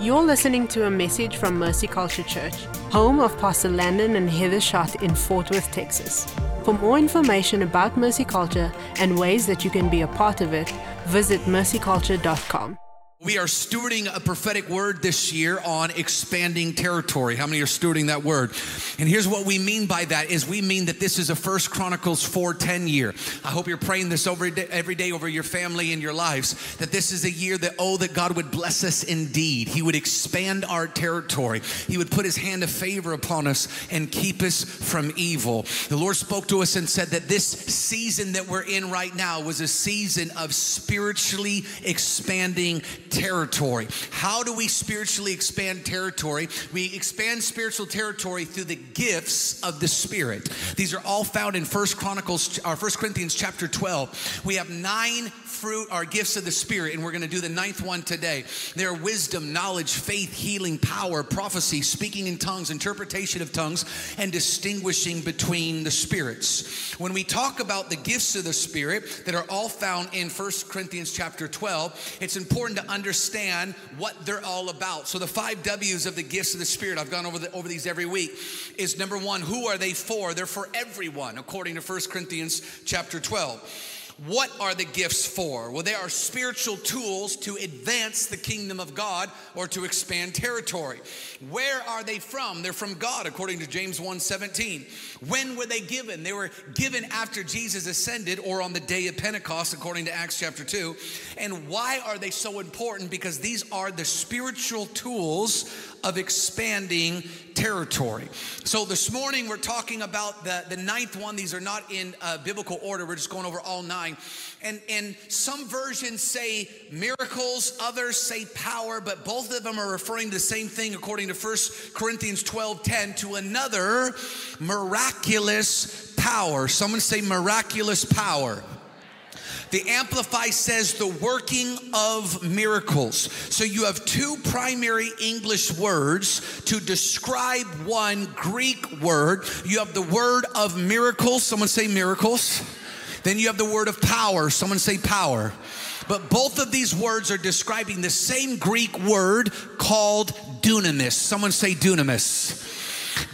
You're listening to a message from Mercy Culture Church, home of Pastor Landon and Heather Schott in Fort Worth, Texas. For more information about Mercy Culture and ways that you can be a part of it, visit mercyculture.com. We are stewarding a prophetic word this year on expanding territory. How many are stewarding that word? And here's what we mean by that is we mean that this is a First Chronicles 4:10 year. I hope you're praying this over every day over your family and your lives that this is a year that oh that God would bless us indeed. He would expand our territory. He would put his hand of favor upon us and keep us from evil. The Lord spoke to us and said that this season that we're in right now was a season of spiritually expanding territory. How do we spiritually expand territory? We expand spiritual territory through the gifts of the Spirit. These are all found in First Chronicles or First Corinthians chapter 12. We have nine fruit are gifts of the Spirit, and we're going to do the ninth one today. They are wisdom, knowledge, faith, healing, power, prophecy, speaking in tongues, interpretation of tongues, and distinguishing between the spirits. When we talk about the gifts of the Spirit that are all found in First Corinthians chapter 12, it's important to understand what they're all about. So the five W's of the gifts of the Spirit, I've gone over, the, over these every week, is number one, who are they for? They're for everyone, according to First Corinthians chapter 12. What are the gifts for? Well, they are spiritual tools to advance the kingdom of God or to expand territory. Where are they from? They're from God, according to James 1:17. When were they given? They were given after Jesus ascended or on the day of Pentecost, according to Acts chapter 2. And why are they so important? Because these are the spiritual tools of expanding territory. So this morning we're talking about the, the ninth one. These are not in uh, biblical order. We're just going over all nine. And, and some versions say miracles, others say power, but both of them are referring to the same thing according to 1 Corinthians 12 10 to another miraculous power. Someone say miraculous power. The Amplify says the working of miracles. So you have two primary English words to describe one Greek word. You have the word of miracles. Someone say miracles. Then you have the word of power. Someone say power. But both of these words are describing the same Greek word called dunamis. Someone say dunamis.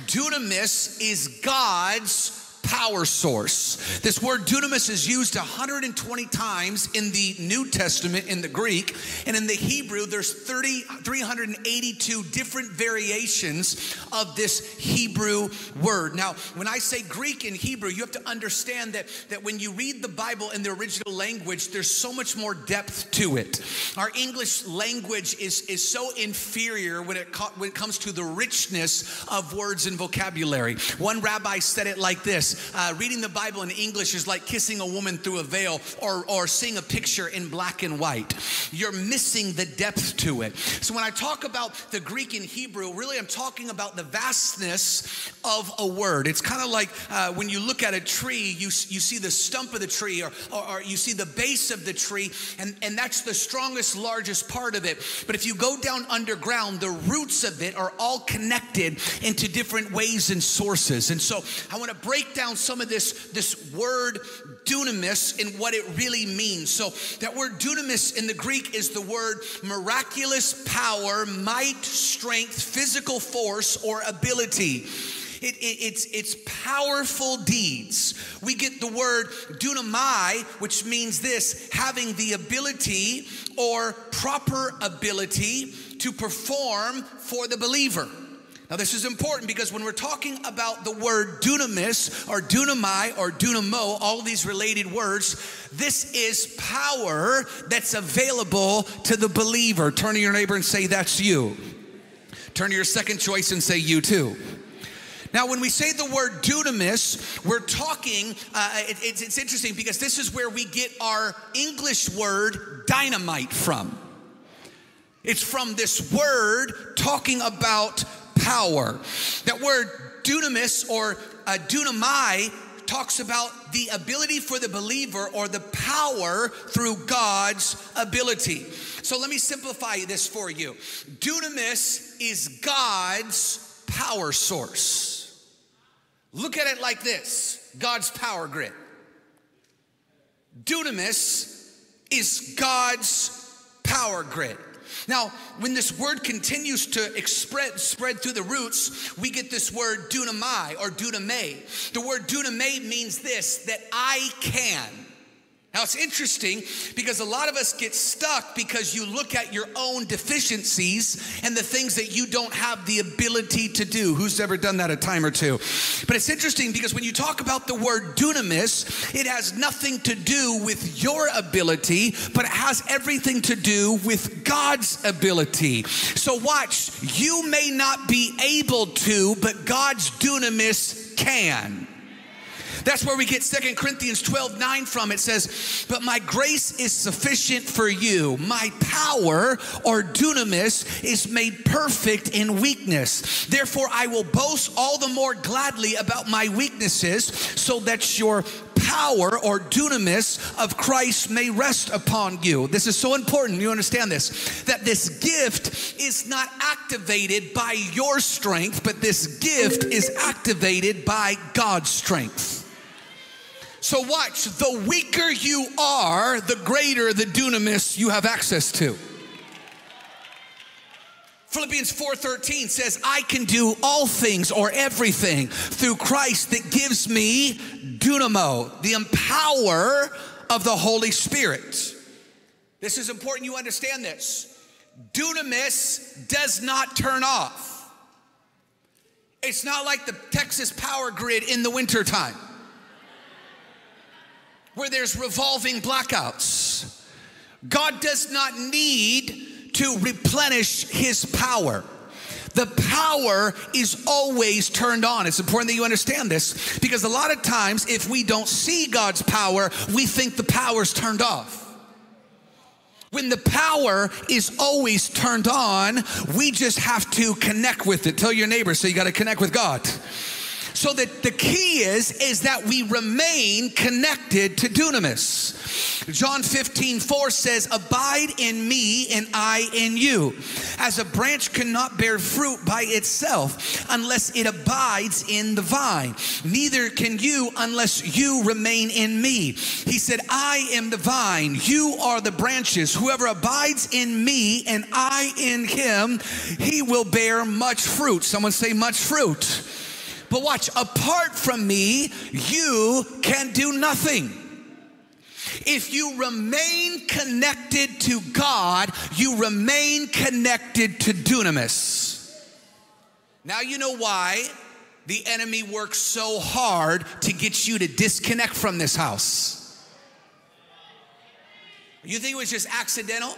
Dunamis is God's power source. This word dunamis is used 120 times in the New Testament in the Greek, and in the Hebrew, there's 30, 382 different variations of this Hebrew word. Now, when I say Greek and Hebrew, you have to understand that, that when you read the Bible in the original language, there's so much more depth to it. Our English language is, is so inferior when it, when it comes to the richness of words and vocabulary. One rabbi said it like this uh, reading the Bible in English is like kissing a woman through a veil or, or seeing a picture in black and white. You're missing the depth to it. So when I talk about the Greek and Hebrew, really I'm talking about the vastness of a word. It's kind of like uh, when you look at a tree, you, you see the stump of the tree or, or, or you see the base of the tree, and, and that's the strongest, largest part of it. But if you go down underground, the roots of it are all connected into different ways and sources. And so I want to break down down some of this, this word dunamis and what it really means. So, that word dunamis in the Greek is the word miraculous power, might, strength, physical force, or ability. It, it, it's, it's powerful deeds. We get the word dunamai, which means this having the ability or proper ability to perform for the believer. Now, this is important because when we're talking about the word dunamis or dunamai or dunamo, all these related words, this is power that's available to the believer. Turn to your neighbor and say, That's you. Turn to your second choice and say, You too. Now, when we say the word dunamis, we're talking, uh, it, it's, it's interesting because this is where we get our English word dynamite from. It's from this word talking about power. That word dunamis or uh, dunamai talks about the ability for the believer or the power through God's ability. So let me simplify this for you. Dunamis is God's power source. Look at it like this God's power grid. Dunamis is God's power grid. Now, when this word continues to spread, spread through the roots, we get this word dunamai or duname. The word duname means this that I can. Now, it's interesting because a lot of us get stuck because you look at your own deficiencies and the things that you don't have the ability to do. Who's ever done that a time or two? But it's interesting because when you talk about the word dunamis, it has nothing to do with your ability, but it has everything to do with God's ability. So, watch, you may not be able to, but God's dunamis can. That's where we get Second Corinthians 12 9 from. It says, But my grace is sufficient for you. My power or dunamis is made perfect in weakness. Therefore, I will boast all the more gladly about my weaknesses so that your power or dunamis of Christ may rest upon you. This is so important. You understand this that this gift is not activated by your strength, but this gift is activated by God's strength. So, watch, the weaker you are, the greater the dunamis you have access to. Philippians 4:13 says, "I can do all things or everything through Christ that gives me dunamo, the empower of the Holy Spirit." This is important you understand this. Dunamis does not turn off. It's not like the Texas power grid in the wintertime where there's revolving blackouts. God does not need to replenish his power. The power is always turned on. It's important that you understand this because a lot of times, if we don't see God's power, we think the power's turned off. When the power is always turned on, we just have to connect with it. Tell your neighbor, so you got to connect with God. So that the key is is that we remain connected to dunamis. John 15, 4 says, Abide in me and I in you. As a branch cannot bear fruit by itself unless it abides in the vine. Neither can you unless you remain in me. He said, I am the vine, you are the branches. Whoever abides in me and I in him, he will bear much fruit. Someone say, much fruit. But watch, apart from me, you can do nothing. If you remain connected to God, you remain connected to dunamis. Now you know why the enemy works so hard to get you to disconnect from this house. You think it was just accidental?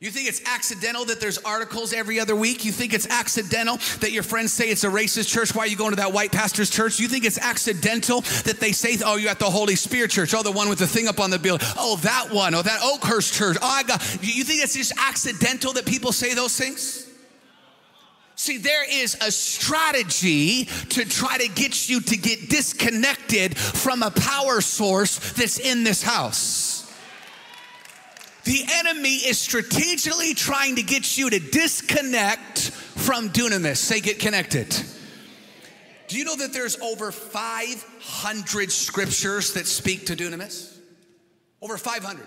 You think it's accidental that there's articles every other week? You think it's accidental that your friends say it's a racist church? Why are you going to that white pastor's church? You think it's accidental that they say, oh, you're at the Holy Spirit church? Oh, the one with the thing up on the bill. Oh, that one. Oh, that Oakhurst church. Oh, I got. You think it's just accidental that people say those things? See, there is a strategy to try to get you to get disconnected from a power source that's in this house. The enemy is strategically trying to get you to disconnect from dunamis. Say, get connected. Do you know that there's over 500 scriptures that speak to dunamis? Over 500.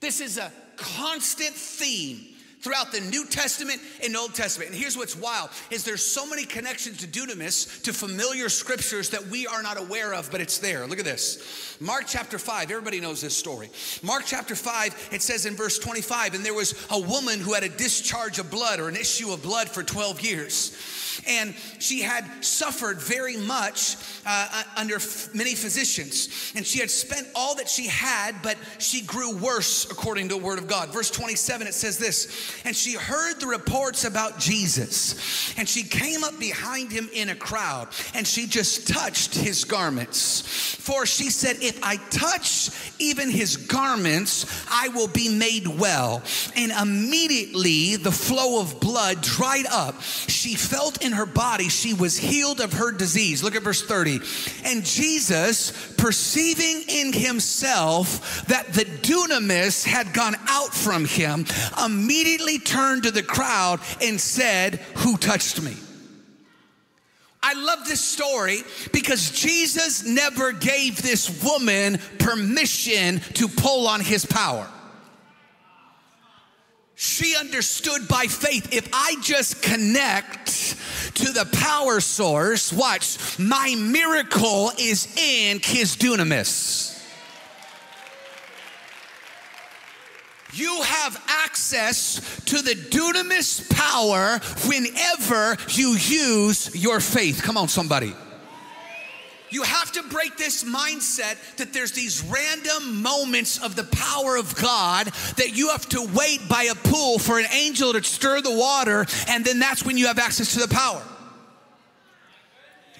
This is a constant theme throughout the New Testament and Old Testament. And here's what's wild is there's so many connections to dunamis, to familiar scriptures that we are not aware of, but it's there. Look at this. Mark chapter 5, everybody knows this story. Mark chapter 5, it says in verse 25, and there was a woman who had a discharge of blood or an issue of blood for 12 years and she had suffered very much uh, uh, under many physicians. And she had spent all that she had, but she grew worse according to the word of God. Verse 27, it says this And she heard the reports about Jesus, and she came up behind him in a crowd, and she just touched his garments. For she said, If I touch even his garments, I will be made well. And immediately the flow of blood dried up. She felt in her body she was healed of her disease. Look at verse 30. And Jesus, perceiving in himself that the dunamis had gone out from him, immediately turned to the crowd and said, Who touched me? I love this story because Jesus never gave this woman permission to pull on his power. She understood by faith if I just connect to the power source, watch, my miracle is in his dunamis. You have access to the dunamis power whenever you use your faith. Come on, somebody. You have to break this mindset that there's these random moments of the power of God that you have to wait by a pool for an angel to stir the water, and then that's when you have access to the power.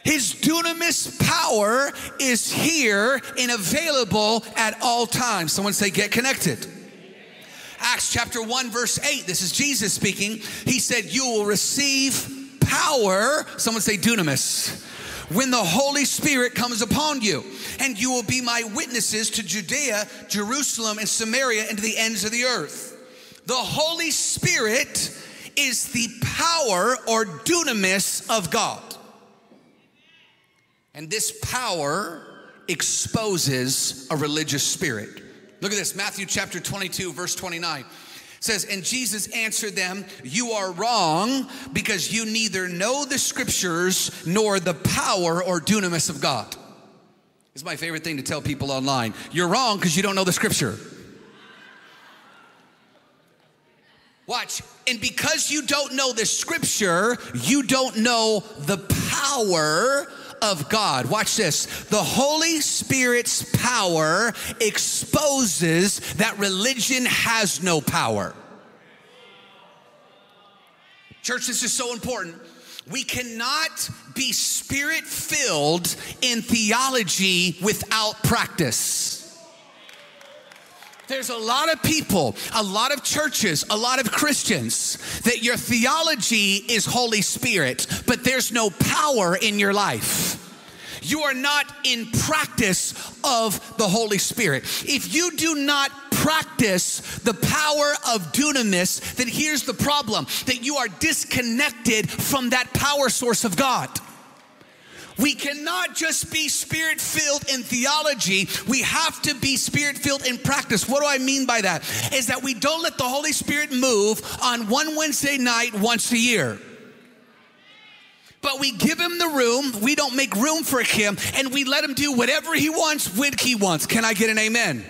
His dunamis power is here and available at all times. Someone say, get connected. Acts chapter 1, verse 8, this is Jesus speaking. He said, You will receive power. Someone say, dunamis when the Holy Spirit comes upon you. And you will be my witnesses to Judea, Jerusalem, and Samaria, and to the ends of the earth. The Holy Spirit is the power or dunamis of God. And this power exposes a religious spirit. Look at this Matthew chapter 22, verse 29 says, And Jesus answered them, You are wrong because you neither know the scriptures nor the power or dunamis of God. It's my favorite thing to tell people online. You're wrong because you don't know the scripture. Watch, and because you don't know the scripture, you don't know the power of God. Watch this. The Holy Spirit's power exposes that religion has no power. Church, this is so important. We cannot be spirit filled in theology without practice. There's a lot of people, a lot of churches, a lot of Christians that your theology is Holy Spirit, but there's no power in your life you are not in practice of the Holy Spirit. If you do not practice the power of dunamis, then here's the problem that you are disconnected from that power source of God. We cannot just be spirit filled in theology. We have to be spirit filled in practice. What do I mean by that? Is that we don't let the Holy Spirit move on one Wednesday night once a year but we give him the room. We don't make room for him, and we let him do whatever he wants when he wants. Can I get an amen?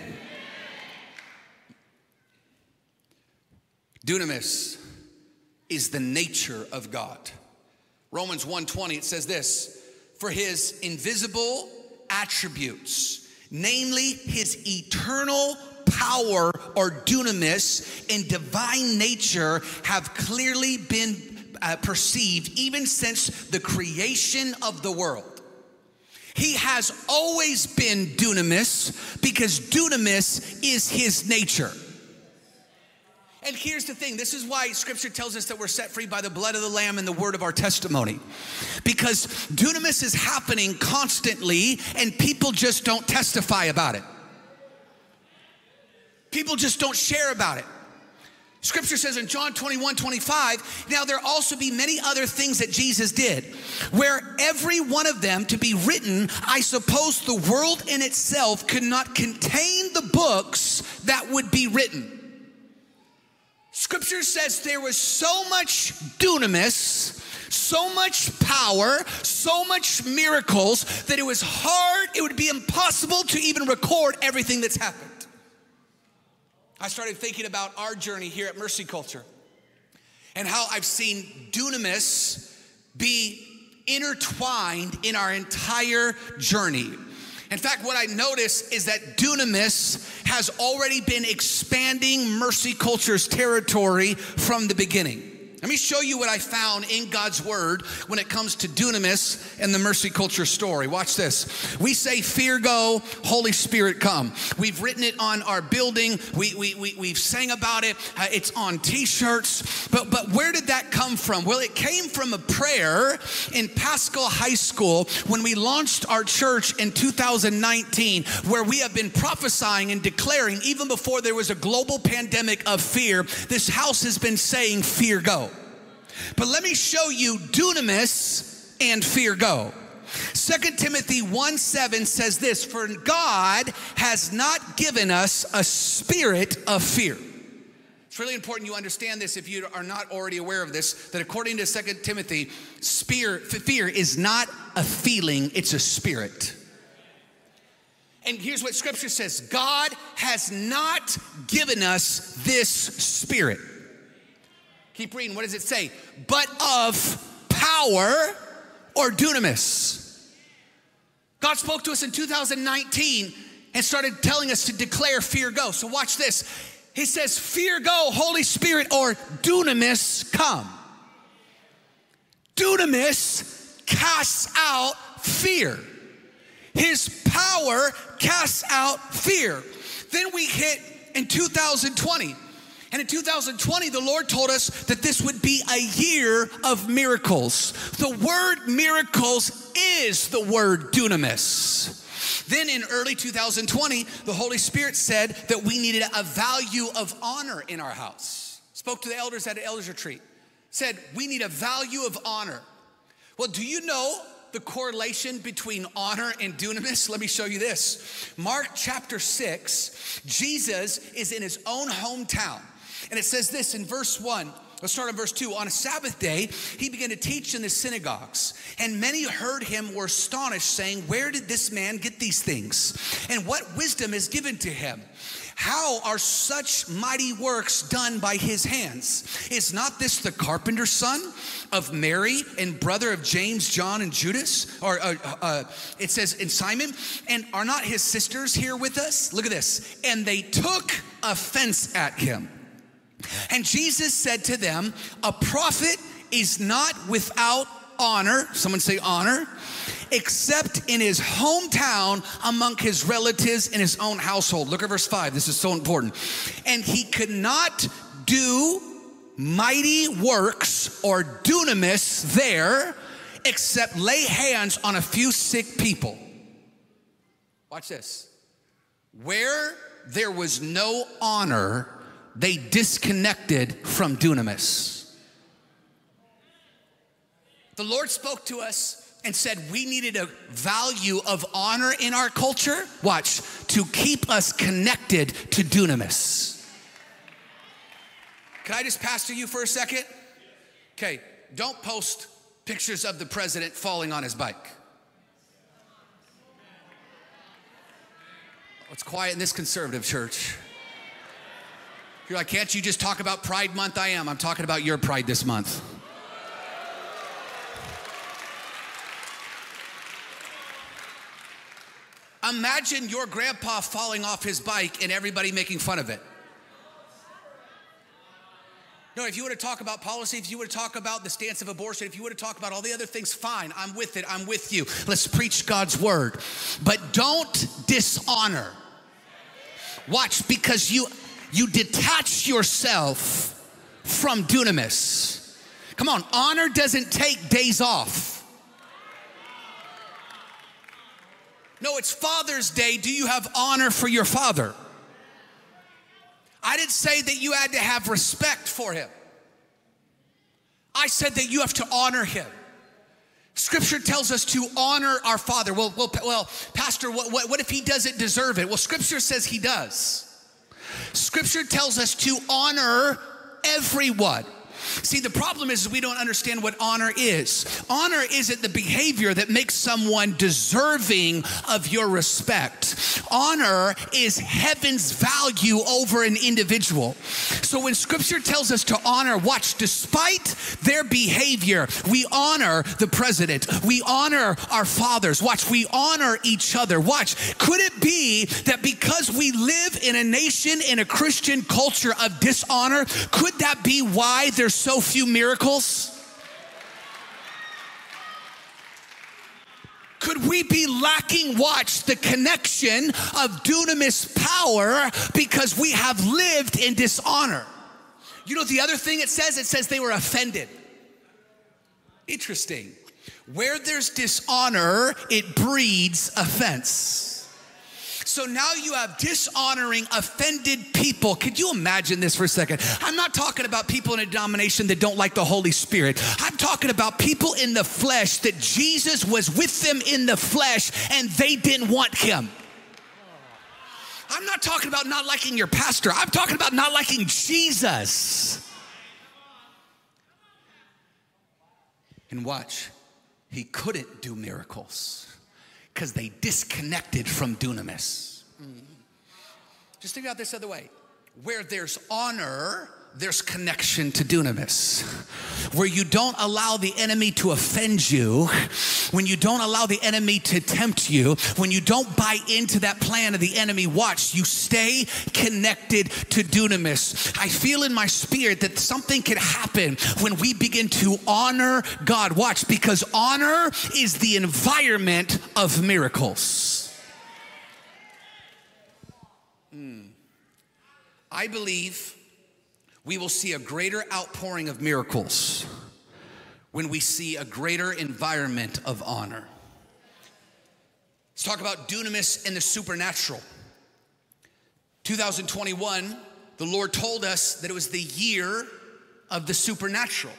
Dunamis is the nature of God. Romans 1:20 it says this, for his invisible attributes, namely his eternal power or dunamis and divine nature have clearly been uh, perceived even since the creation of the world. He has always been dunamis because dunamis is his nature. And here's the thing this is why scripture tells us that we're set free by the blood of the Lamb and the word of our testimony. Because dunamis is happening constantly and people just don't testify about it. People just don't share about it. Scripture says in John 21 25, now there also be many other things that Jesus did, where every one of them to be written, I suppose the world in itself could not contain the books that would be written. Scripture says there was so much dunamis, so much power, so much miracles that it was hard, it would be impossible to even record everything that's happened. I started thinking about our journey here at Mercy Culture and how I've seen dunamis be intertwined in our entire journey. In fact, what I notice is that dunamis has already been expanding Mercy Culture's territory from the beginning. Let me show you what I found in God's word when it comes to dunamis and the mercy culture story. Watch this. We say, Fear go, Holy Spirit come. We've written it on our building, we, we, we, we've sang about it, uh, it's on t shirts. But, but where did that come from? Well, it came from a prayer in Paschal High School when we launched our church in 2019, where we have been prophesying and declaring, even before there was a global pandemic of fear, this house has been saying, Fear go. But let me show you dunamis and fear go. 2 Timothy 1 7 says this For God has not given us a spirit of fear. It's really important you understand this if you are not already aware of this that according to 2 Timothy, fear, fear is not a feeling, it's a spirit. And here's what scripture says God has not given us this spirit. Keep reading. What does it say? But of power or dunamis. God spoke to us in 2019 and started telling us to declare fear go. So watch this. He says, Fear go, Holy Spirit, or dunamis come. Dunamis casts out fear. His power casts out fear. Then we hit in 2020. And in 2020, the Lord told us that this would be a year of miracles. The word miracles is the word dunamis. Then in early 2020, the Holy Spirit said that we needed a value of honor in our house. Spoke to the elders at an elders retreat. Said, we need a value of honor. Well, do you know the correlation between honor and dunamis? Let me show you this. Mark chapter 6, Jesus is in his own hometown. And it says this in verse 1 Let's start in verse 2. On a Sabbath day, he began to teach in the synagogues, and many heard him were astonished, saying, Where did this man get these things? And what wisdom is given to him? How are such mighty works done by his hands? Is not this the carpenter's son of Mary and brother of James, John, and Judas? Or uh, uh, it says in Simon, and are not his sisters here with us? Look at this. And they took offense at him. And Jesus said to them, A prophet is not without honor, someone say honor, except in his hometown among his relatives in his own household. Look at verse 5. This is so important. And he could not do mighty works or dunamis there except lay hands on a few sick people. Watch this. Where there was no honor, they disconnected from dunamis. The Lord spoke to us and said we needed a value of honor in our culture. Watch, to keep us connected to dunamis. Can I just pastor you for a second? Okay, don't post pictures of the president falling on his bike. It's quiet in this conservative church. You're like, can't you just talk about Pride Month? I am. I'm talking about your pride this month. Imagine your grandpa falling off his bike and everybody making fun of it. No, if you want to talk about policy, if you want to talk about the stance of abortion, if you want to talk about all the other things, fine, I'm with it, I'm with you. Let's preach God's word. But don't dishonor. Watch, because you you detach yourself from dunamis. Come on, honor doesn't take days off. No, it's Father's Day. Do you have honor for your father? I didn't say that you had to have respect for him. I said that you have to honor him. Scripture tells us to honor our father. Well, well, well Pastor, what, what, what if he doesn't deserve it? Well, Scripture says he does. Scripture tells us to honor everyone. See, the problem is we don't understand what honor is. Honor isn't the behavior that makes someone deserving of your respect. Honor is heaven's value over an individual. So when scripture tells us to honor, watch, despite their behavior, we honor the president, we honor our fathers. Watch, we honor each other. Watch, could it be that because we live in a nation, in a Christian culture of dishonor, could that be why there's so few miracles? Could we be lacking, watch, the connection of dunamis power because we have lived in dishonor? You know the other thing it says? It says they were offended. Interesting. Where there's dishonor, it breeds offense. So now you have dishonoring, offended people. Could you imagine this for a second? I'm not talking about people in a denomination that don't like the Holy Spirit. I'm talking about people in the flesh that Jesus was with them in the flesh and they didn't want him. I'm not talking about not liking your pastor, I'm talking about not liking Jesus. And watch, he couldn't do miracles because they disconnected from dunamis. Mm. Just think about this other way where there's honor, there's connection to dunamis. Where you don't allow the enemy to offend you, when you don't allow the enemy to tempt you, when you don't buy into that plan of the enemy, watch, you stay connected to dunamis. I feel in my spirit that something can happen when we begin to honor God. Watch, because honor is the environment of miracles. Hmm. I believe we will see a greater outpouring of miracles when we see a greater environment of honor. Let's talk about dunamis and the supernatural. 2021, the Lord told us that it was the year of the supernatural.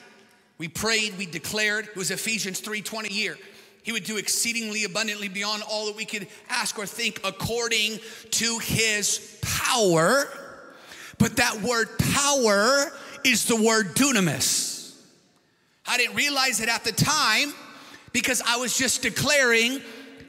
We prayed, we declared, it was Ephesians 3:20 year. He would do exceedingly abundantly beyond all that we could ask or think according to his power but that word power is the word dunamis. I didn't realize it at the time because I was just declaring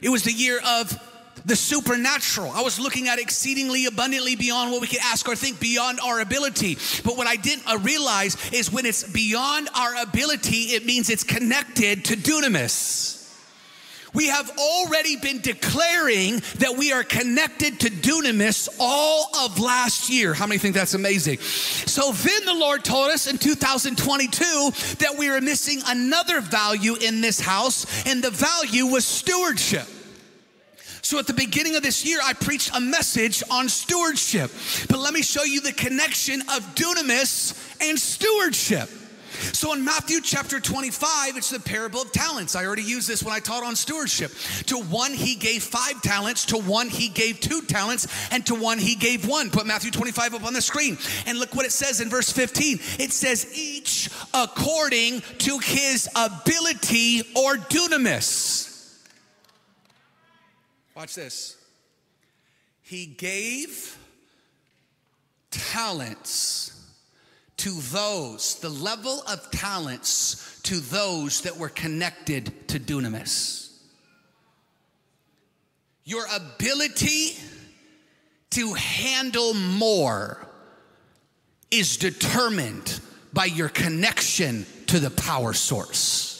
it was the year of the supernatural. I was looking at exceedingly abundantly beyond what we could ask or think, beyond our ability. But what I didn't uh, realize is when it's beyond our ability, it means it's connected to dunamis. We have already been declaring that we are connected to dunamis all of last year. How many think that's amazing? So then the Lord told us in 2022 that we were missing another value in this house, and the value was stewardship. So at the beginning of this year, I preached a message on stewardship. But let me show you the connection of dunamis and stewardship. So in Matthew chapter 25, it's the parable of talents. I already used this when I taught on stewardship. To one he gave five talents, to one he gave two talents, and to one he gave one. Put Matthew 25 up on the screen. And look what it says in verse 15. It says, each according to his ability or dunamis. Watch this. He gave talents to those, the level of talents to those that were connected to dunamis. Your ability to handle more is determined by your connection to the power source.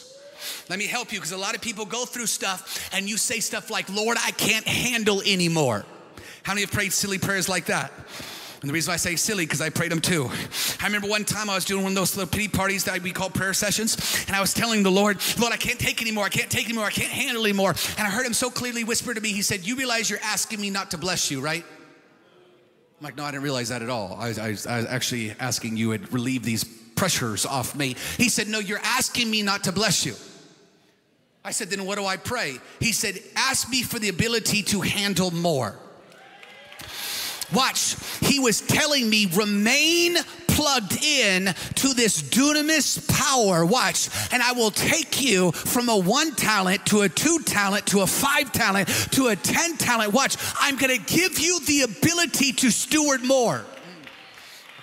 Let me help you because a lot of people go through stuff and you say stuff like, Lord, I can't handle anymore. How many have prayed silly prayers like that? And the reason I say silly, because I prayed them too. I remember one time I was doing one of those little pity parties that we call prayer sessions, and I was telling the Lord, Lord, I can't take anymore. I can't take anymore. I can't handle anymore. And I heard him so clearly whisper to me, he said, You realize you're asking me not to bless you, right? I'm like, no, I didn't realize that at all. I I I was actually asking you to relieve these pressures off me. He said, No, you're asking me not to bless you. I said, Then what do I pray? He said, Ask me for the ability to handle more. Watch, he was telling me, remain plugged in to this dunamis power. Watch, and I will take you from a one talent to a two talent to a five talent to a 10 talent. Watch, I'm gonna give you the ability to steward more.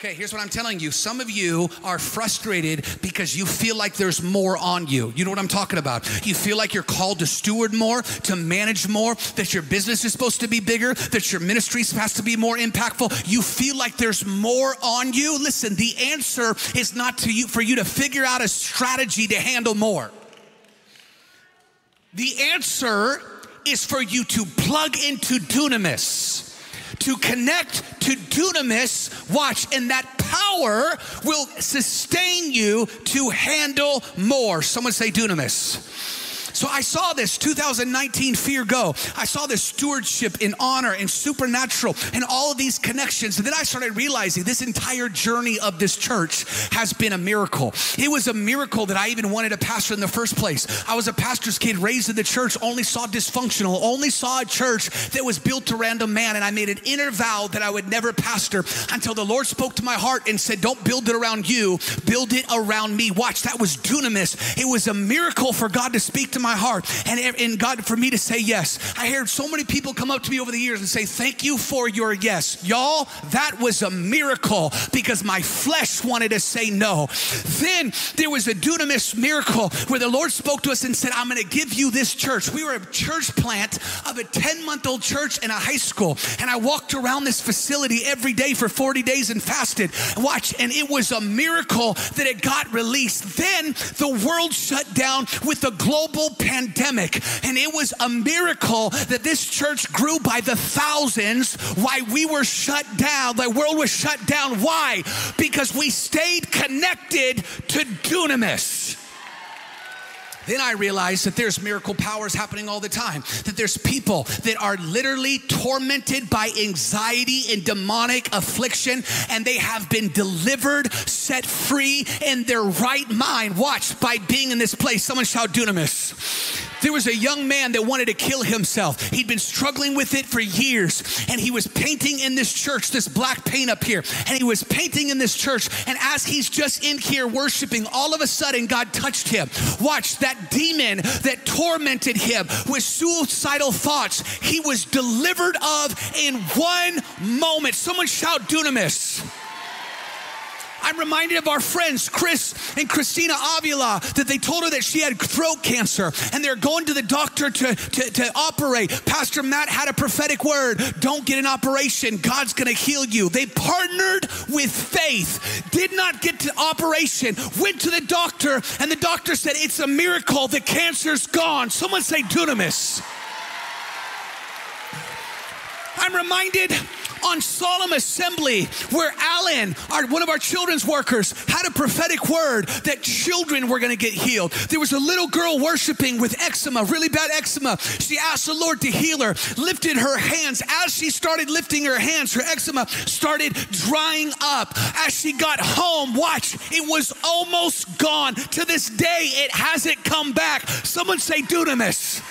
Okay, here's what I'm telling you. Some of you are frustrated because you feel like there's more on you. You know what I'm talking about? You feel like you're called to steward more, to manage more, that your business is supposed to be bigger, that your ministry has to be more impactful. You feel like there's more on you. Listen, the answer is not to you for you to figure out a strategy to handle more. The answer is for you to plug into dunamis to connect to dunamis, watch, and that power will sustain you to handle more. Someone say dunamis. So I saw this 2019 fear go. I saw this stewardship in honor and supernatural and all of these connections. And then I started realizing this entire journey of this church has been a miracle. It was a miracle that I even wanted a pastor in the first place. I was a pastor's kid raised in the church, only saw dysfunctional, only saw a church that was built around a man. And I made an inner vow that I would never pastor until the Lord spoke to my heart and said, Don't build it around you, build it around me. Watch, that was dunamis. It was a miracle for God to speak to my heart and, and God for me to say yes. I heard so many people come up to me over the years and say, Thank you for your yes. Y'all, that was a miracle because my flesh wanted to say no. Then there was a dunamis miracle where the Lord spoke to us and said, I'm going to give you this church. We were a church plant of a 10 month old church in a high school. And I walked around this facility every day for 40 days and fasted. Watch, and it was a miracle that it got released. Then the world shut down with the global pandemic. And it was a miracle that this church grew by the thousands why we were shut down. The world was shut down. Why? Because we stayed connected to dunamis. Then I realized that there's miracle powers happening all the time. That there's people that are literally tormented by anxiety and demonic affliction, and they have been delivered, set free in their right mind. Watch by being in this place. Someone shout dunamis. There was a young man that wanted to kill himself. He'd been struggling with it for years, and he was painting in this church, this black paint up here, and he was painting in this church. And as he's just in here worshiping, all of a sudden God touched him. Watch that demon that tormented him with suicidal thoughts, he was delivered of in one moment. Someone shout dunamis. I'm reminded of our friends, Chris and Christina Avila, that they told her that she had throat cancer and they're going to the doctor to, to, to operate. Pastor Matt had a prophetic word don't get an operation, God's gonna heal you. They partnered with faith, did not get to operation, went to the doctor, and the doctor said, It's a miracle, the cancer's gone. Someone say dunamis. I'm reminded on solemn assembly where Alan, our, one of our children's workers, had a prophetic word that children were going to get healed. There was a little girl worshiping with eczema, really bad eczema. She asked the Lord to heal her, lifted her hands. As she started lifting her hands, her eczema started drying up. As she got home, watch, it was almost gone. To this day, it hasn't come back. Someone say dunamis.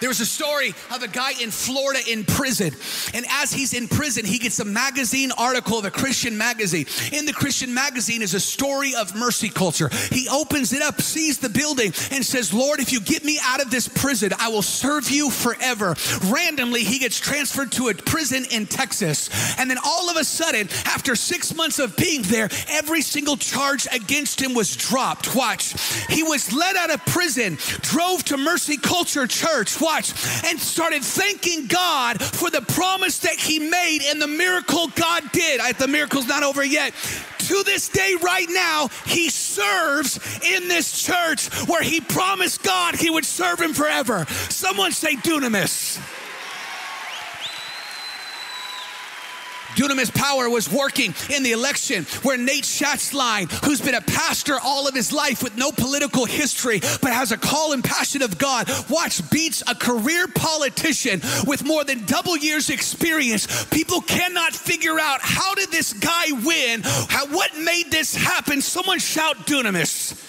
There was a story of a guy in Florida in prison. And as he's in prison, he gets a magazine article of a Christian magazine. In the Christian magazine is a story of mercy culture. He opens it up, sees the building, and says, Lord, if you get me out of this prison, I will serve you forever. Randomly, he gets transferred to a prison in Texas. And then all of a sudden, after six months of being there, every single charge against him was dropped. Watch. He was let out of prison, drove to Mercy Culture Church watch, and started thanking God for the promise that He made and the miracle God did. I, the miracle's not over yet. To this day, right now, He serves in this church where He promised God He would serve Him forever. Someone say dunamis. Dunamis power was working in the election where Nate Schatzline, who's been a pastor all of his life with no political history, but has a call and passion of God, watch beats a career politician with more than double years experience. People cannot figure out how did this guy win? How, what made this happen? Someone shout dunamis.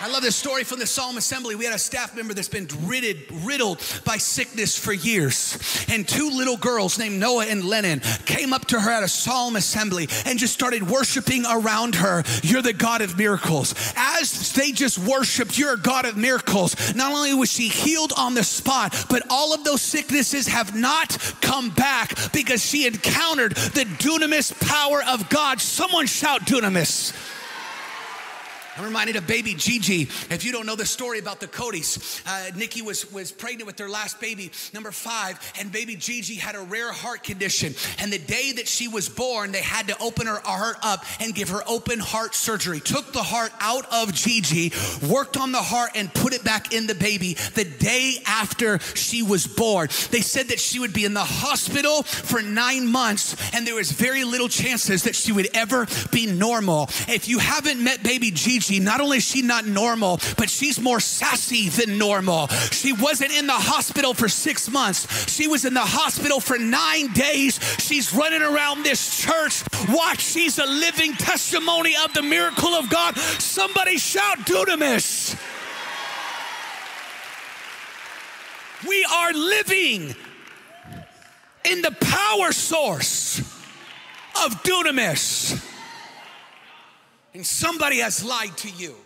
I love this story from the Solemn Assembly. We had a staff member that's been riddled, riddled by sickness for years. And two little girls named Noah and Lennon came up to her at a Solemn Assembly and just started worshiping around her. You're the God of miracles. As they just worshiped, You're a God of miracles. Not only was she healed on the spot, but all of those sicknesses have not come back because she encountered the dunamis power of God. Someone shout dunamis. I'm reminded of baby Gigi. If you don't know the story about the Codys, uh, Nikki was, was pregnant with their last baby, number five, and baby Gigi had a rare heart condition. And the day that she was born, they had to open her heart up and give her open heart surgery. Took the heart out of Gigi, worked on the heart, and put it back in the baby the day after she was born. They said that she would be in the hospital for nine months, and there was very little chances that she would ever be normal. If you haven't met baby Gigi, she, not only is she not normal, but she's more sassy than normal. She wasn't in the hospital for six months, she was in the hospital for nine days. She's running around this church. Watch, she's a living testimony of the miracle of God. Somebody shout dunamis. We are living in the power source of dunamis and somebody has lied to you.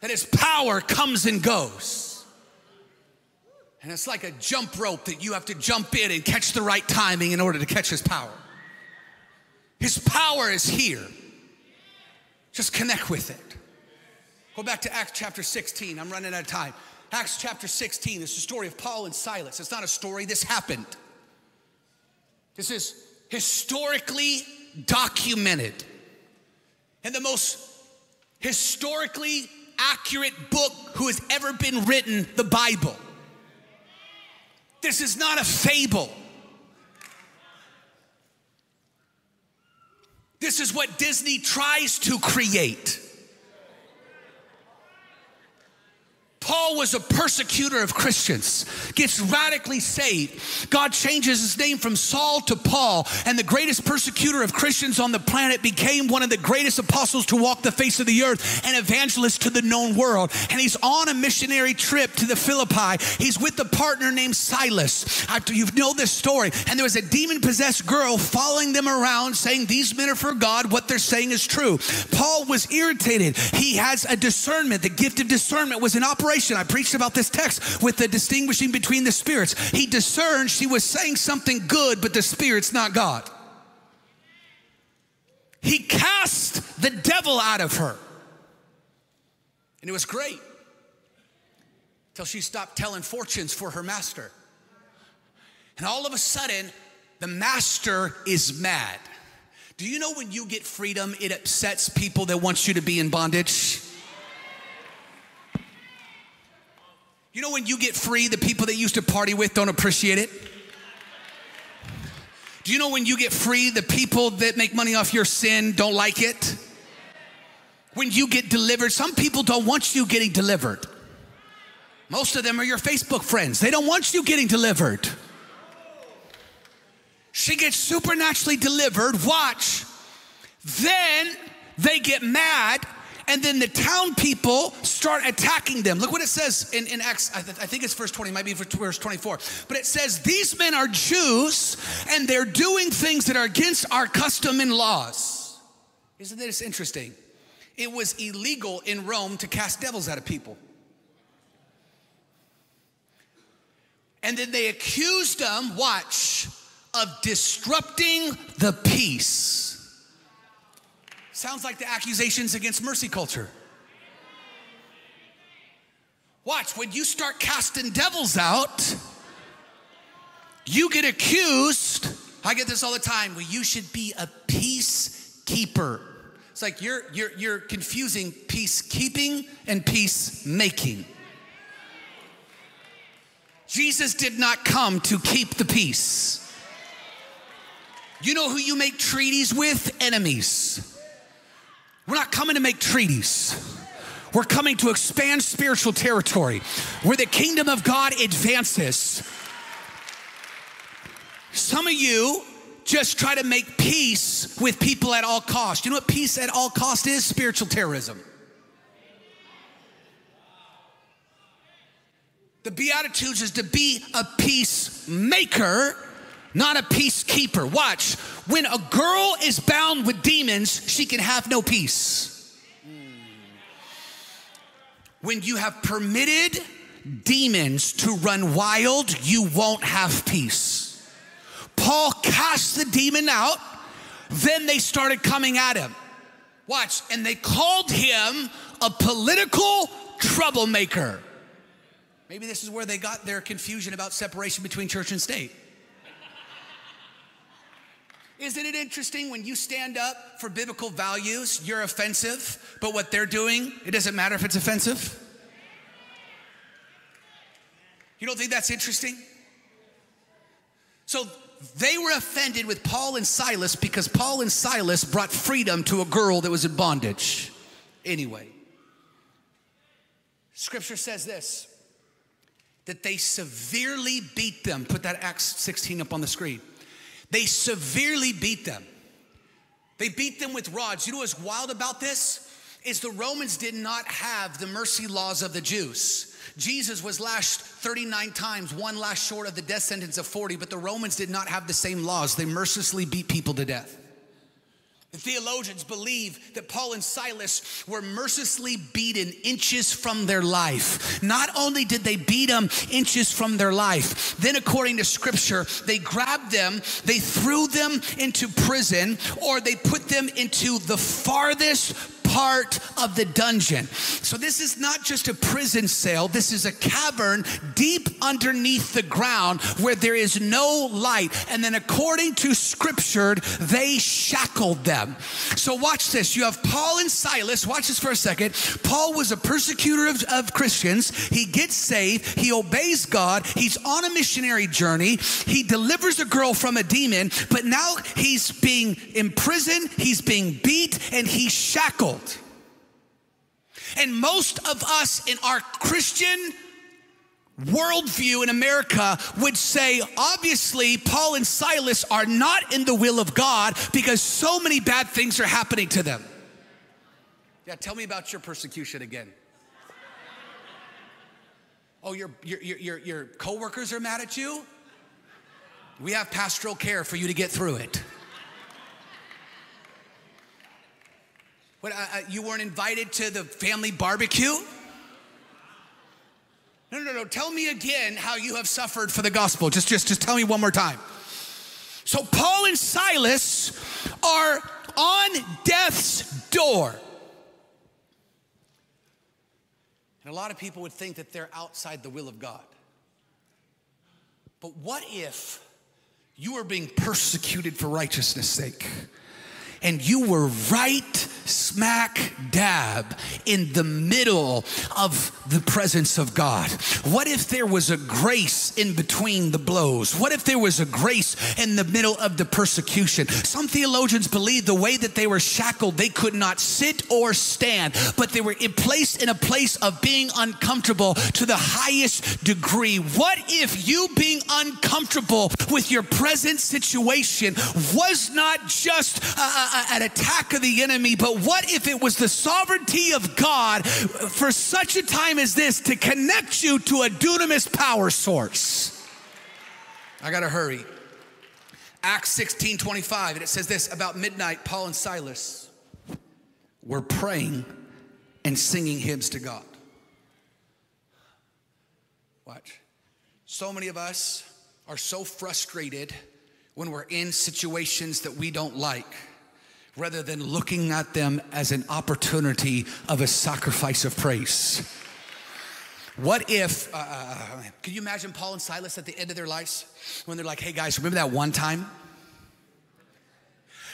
that his power comes and goes. And it's like a jump rope that you have to jump in and catch the right timing in order to catch his power. His power is here. Just connect with it. Go back to Acts chapter 16. I'm running out of time. Acts chapter 16 is the story of Paul and Silas. It's not a story, this happened. This is historically documented. And the most historically accurate book who has ever been written, the Bible. This is not a fable. This is what Disney tries to create. Paul was a persecutor of Christians, gets radically saved. God changes his name from Saul to Paul, and the greatest persecutor of Christians on the planet became one of the greatest apostles to walk the face of the earth and evangelist to the known world. And he's on a missionary trip to the Philippi. He's with a partner named Silas. You know this story. And there was a demon possessed girl following them around saying, These men are for God. What they're saying is true. Paul was irritated. He has a discernment. The gift of discernment was in operation I preached about this text with the distinguishing between the spirits. He discerned she was saying something good, but the spirit's not God. He cast the devil out of her. And it was great till she stopped telling fortunes for her master. And all of a sudden, the master is mad. Do you know when you get freedom, it upsets people that want you to be in bondage? You know when you get free, the people that used to party with don't appreciate it? Do you know when you get free, the people that make money off your sin don't like it? When you get delivered, some people don't want you getting delivered. Most of them are your Facebook friends. They don't want you getting delivered. She gets supernaturally delivered. Watch. Then they get mad and then the town people start attacking them. Look what it says in, in Acts, I, th- I think it's verse 20, might be verse 24. But it says, These men are Jews and they're doing things that are against our custom and laws. Isn't this interesting? It was illegal in Rome to cast devils out of people. And then they accused them, watch, of disrupting the peace. Sounds like the accusations against mercy culture. Watch, when you start casting devils out, you get accused. I get this all the time. Well, you should be a peacekeeper. It's like you're you're you're confusing peacekeeping and peacemaking. Jesus did not come to keep the peace. You know who you make treaties with? Enemies. We're not coming to make treaties. We're coming to expand spiritual territory where the kingdom of God advances. Some of you just try to make peace with people at all cost. You know what peace at all cost is? Spiritual terrorism. The Beatitudes is to be a peacemaker not a peacekeeper. Watch, when a girl is bound with demons, she can have no peace. When you have permitted demons to run wild, you won't have peace. Paul cast the demon out, then they started coming at him. Watch, and they called him a political troublemaker. Maybe this is where they got their confusion about separation between church and state. Isn't it interesting when you stand up for biblical values, you're offensive, but what they're doing, it doesn't matter if it's offensive? You don't think that's interesting? So they were offended with Paul and Silas because Paul and Silas brought freedom to a girl that was in bondage. Anyway, scripture says this that they severely beat them. Put that Acts 16 up on the screen. They severely beat them. They beat them with rods. You know what's wild about this? Is the Romans did not have the mercy laws of the Jews. Jesus was lashed 39 times, one lash short of the death sentence of 40, but the Romans did not have the same laws. They mercilessly beat people to death. The theologians believe that Paul and Silas were mercilessly beaten inches from their life. Not only did they beat them inches from their life, then according to scripture, they grabbed them, they threw them into prison, or they put them into the farthest part of the dungeon. So, this is not just a prison cell, this is a cavern deep underneath the ground where there is no light. And then, according to scripture, they shackled them. So, watch this. You have Paul and Silas. Watch this for a second. Paul was a persecutor of, of Christians. He gets saved, he obeys God, he's on a missionary journey, he delivers a girl from a demon, but now he's being imprisoned, he's being beat, and he's shackled. And most of us in our Christian worldview in America would say, obviously, Paul and Silas are not in the will of God because so many bad things are happening to them. Yeah, tell me about your persecution again. Oh, your, your, your, your coworkers are mad at you? We have pastoral care for you to get through it. What, uh, uh, you weren't invited to the family barbecue? No, no, no. Tell me again how you have suffered for the gospel. Just, just, just tell me one more time. So Paul and Silas are on death's door. And a lot of people would think that they're outside the will of God. But what if you are being persecuted for righteousness' sake? And you were right smack dab in the middle of the presence of God? What if there was a grace in between the blows? What if there was a grace in the middle of the persecution? Some theologians believe the way that they were shackled, they could not sit or stand, but they were placed in a place of being uncomfortable to the highest degree. What if you being uncomfortable with your present situation was not just a, an attack of the enemy, but what if it was the sovereignty of God for such a time as this to connect you to a dunamis power source? I gotta hurry. Acts 16 25, and it says this about midnight, Paul and Silas were praying and singing hymns to God. Watch. So many of us are so frustrated when we're in situations that we don't like rather than looking at them as an opportunity of a sacrifice of praise. What if, uh, uh, uh, can you imagine Paul and Silas at the end of their lives when they're like, hey guys, remember that one time?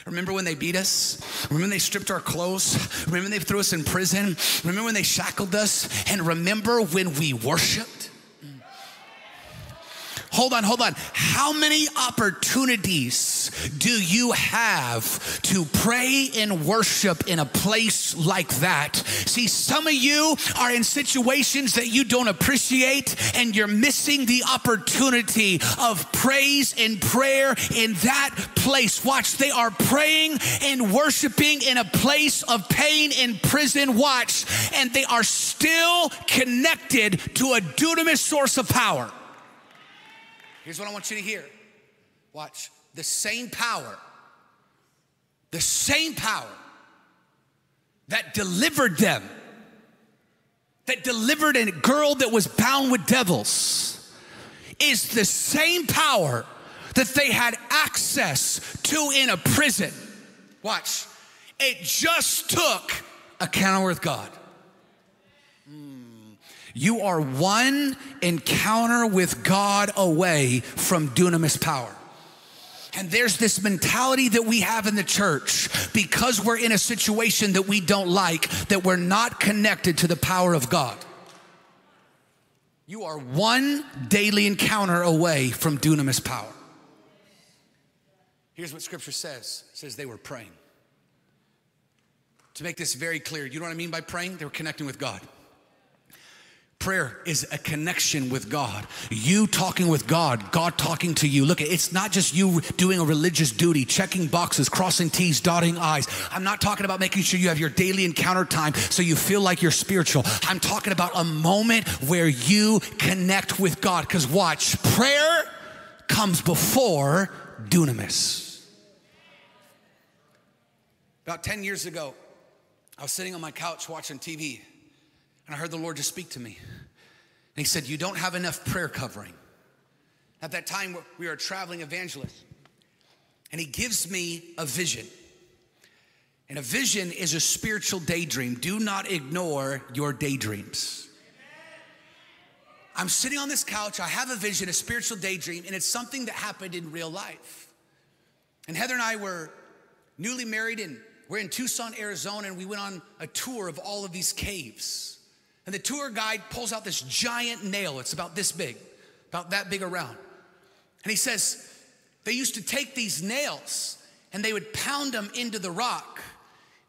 Remember when they beat us? Remember when they stripped our clothes? Remember when they threw us in prison? Remember when they shackled us? And remember when we worshiped? Hold on, hold on. How many opportunities do you have to pray and worship in a place like that? See, some of you are in situations that you don't appreciate, and you're missing the opportunity of praise and prayer in that place. Watch, they are praying and worshiping in a place of pain in prison. Watch, and they are still connected to a dunamis source of power. Here's what I want you to hear watch the same power, the same power that delivered them, that delivered a girl that was bound with devils, is the same power that they had access to in a prison. Watch, it just took a counter with God. Hmm. You are one encounter with God away from dunamis power. And there's this mentality that we have in the church because we're in a situation that we don't like, that we're not connected to the power of God. You are one daily encounter away from dunamis power. Here's what scripture says it says they were praying. To make this very clear, you know what I mean by praying? They were connecting with God. Prayer is a connection with God. You talking with God, God talking to you. Look, it's not just you doing a religious duty, checking boxes, crossing T's, dotting I's. I'm not talking about making sure you have your daily encounter time so you feel like you're spiritual. I'm talking about a moment where you connect with God. Because watch, prayer comes before dunamis. About 10 years ago, I was sitting on my couch watching TV, and I heard the Lord just speak to me. And He said, You don't have enough prayer covering. At that time, we were a traveling evangelist, and He gives me a vision. And a vision is a spiritual daydream. Do not ignore your daydreams. I'm sitting on this couch, I have a vision, a spiritual daydream, and it's something that happened in real life. And Heather and I were newly married, and we're in Tucson, Arizona, and we went on a tour of all of these caves. And the tour guide pulls out this giant nail, it's about this big, about that big around. And he says, they used to take these nails and they would pound them into the rock.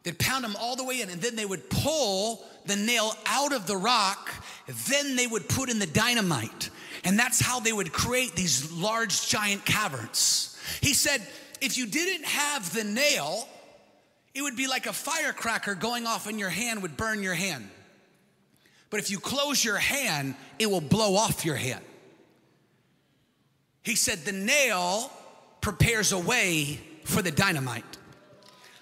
They'd pound them all the way in, and then they would pull the nail out of the rock. Then they would put in the dynamite. And that's how they would create these large, giant caverns. He said, if you didn't have the nail, it would be like a firecracker going off in your hand would burn your hand. But if you close your hand, it will blow off your hand. He said, the nail prepares a way for the dynamite.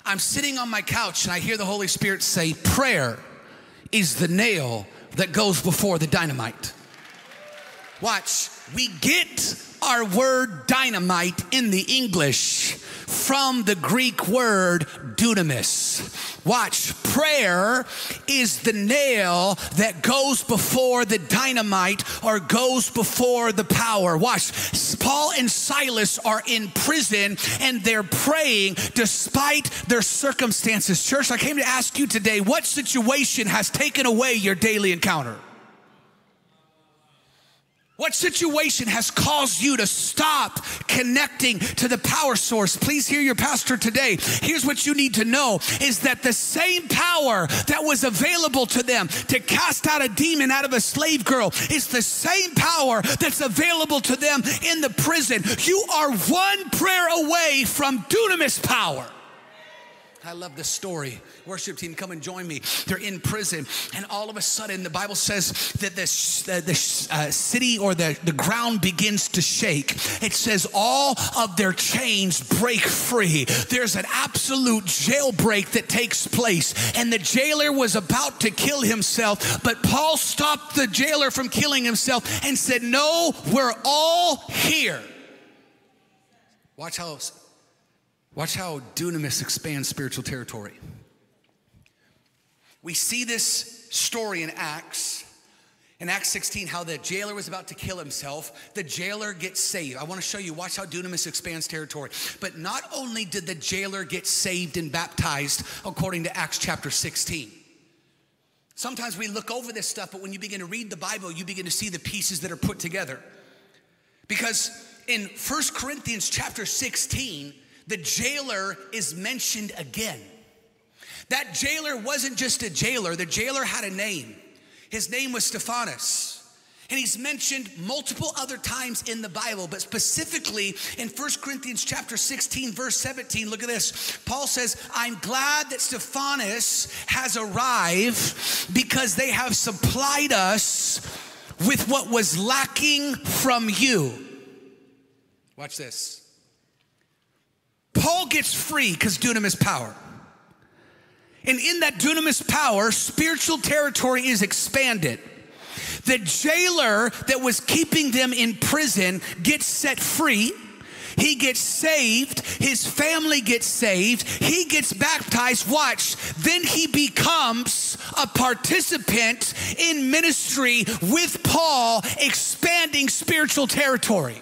I'm sitting on my couch and I hear the Holy Spirit say, Prayer is the nail that goes before the dynamite. Watch, we get our word dynamite in the English from the Greek word dunamis. Watch, prayer is the nail that goes before the dynamite or goes before the power. Watch, Paul and Silas are in prison and they're praying despite their circumstances. Church, I came to ask you today what situation has taken away your daily encounter? What situation has caused you to stop connecting to the power source? Please hear your pastor today. Here's what you need to know is that the same power that was available to them to cast out a demon out of a slave girl is the same power that's available to them in the prison. You are one prayer away from dunamis power. I love this story. Worship team, come and join me. They're in prison, and all of a sudden, the Bible says that uh, the uh, city or the, the ground begins to shake. It says all of their chains break free. There's an absolute jailbreak that takes place, and the jailer was about to kill himself, but Paul stopped the jailer from killing himself and said, No, we're all here. Watch how Watch how dunamis expands spiritual territory. We see this story in Acts. In Acts 16, how the jailer was about to kill himself, the jailer gets saved. I want to show you, watch how dunamis expands territory. But not only did the jailer get saved and baptized according to Acts chapter 16. Sometimes we look over this stuff, but when you begin to read the Bible, you begin to see the pieces that are put together. Because in First Corinthians chapter 16, the jailer is mentioned again. That jailer wasn't just a jailer, the jailer had a name. His name was Stephanas. And he's mentioned multiple other times in the Bible, but specifically in 1 Corinthians chapter 16, verse 17, look at this. Paul says, I'm glad that Stephanas has arrived because they have supplied us with what was lacking from you. Watch this. Paul gets free because dunamis power. And in that dunamis power, spiritual territory is expanded. The jailer that was keeping them in prison gets set free. He gets saved. His family gets saved. He gets baptized. Watch. Then he becomes a participant in ministry with Paul, expanding spiritual territory.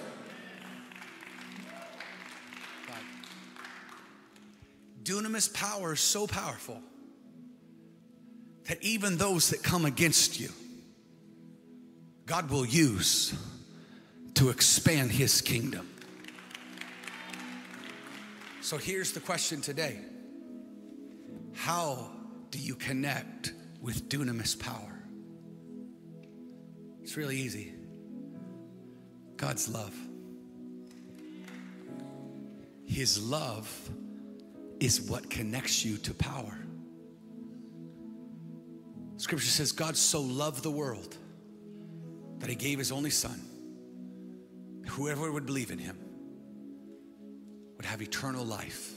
Dunamis power is so powerful that even those that come against you, God will use to expand his kingdom. So here's the question today How do you connect with dunamis power? It's really easy. God's love. His love is what connects you to power. Scripture says God so loved the world that he gave his only son. Whoever would believe in him would have eternal life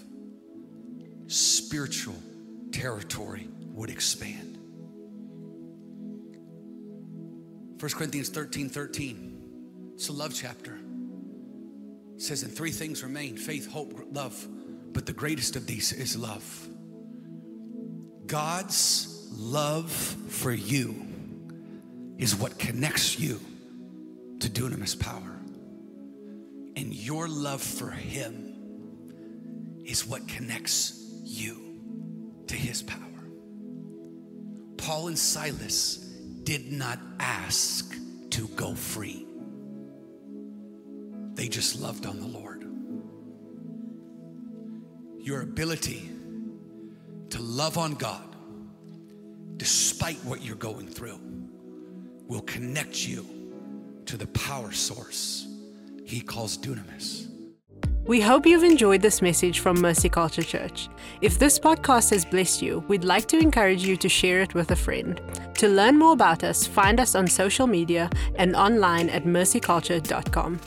spiritual territory would expand. 1 Corinthians 13 13. It's a love chapter. It says, And three things remain faith, hope, love. But the greatest of these is love. God's love for you is what connects you to dunamis power. And your love for Him is what connects you to His power. Paul and Silas did not ask to go free, they just loved on the Lord. Your ability to love on God despite what you're going through will connect you to the power source he calls dunamis. We hope you've enjoyed this message from Mercy Culture Church. If this podcast has blessed you, we'd like to encourage you to share it with a friend. To learn more about us, find us on social media and online at mercyculture.com.